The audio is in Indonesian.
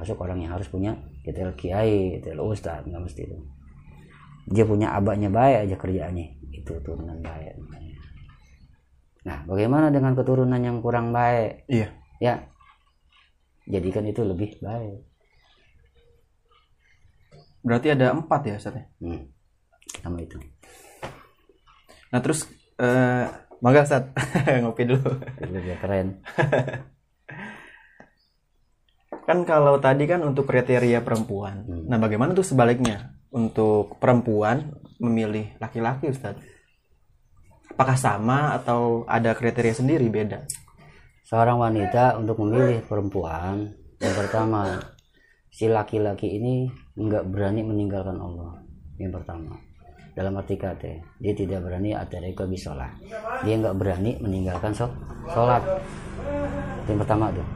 termasuk orang yang harus punya titel kiai titel ustad nggak mesti itu. Dia punya abahnya baik aja kerjaannya. Itu turunan baik nah bagaimana dengan keturunan yang kurang baik? Iya. ya. Jadikan itu lebih baik. Berarti ada empat ya Ustaz ya? hmm. sama itu. Nah terus eh mangga Ustaz. Ngopi dulu. lebih keren Kan kalau tadi kan untuk kriteria perempuan. Hmm. Nah bagaimana tuh sebaliknya untuk perempuan memilih laki-laki Ustaz? Apakah sama atau ada kriteria sendiri beda? seorang wanita untuk memilih perempuan yang pertama si laki-laki ini nggak berani meninggalkan Allah yang pertama dalam arti kata dia tidak berani atarika bisolah dia nggak berani meninggalkan sholat yang pertama tuh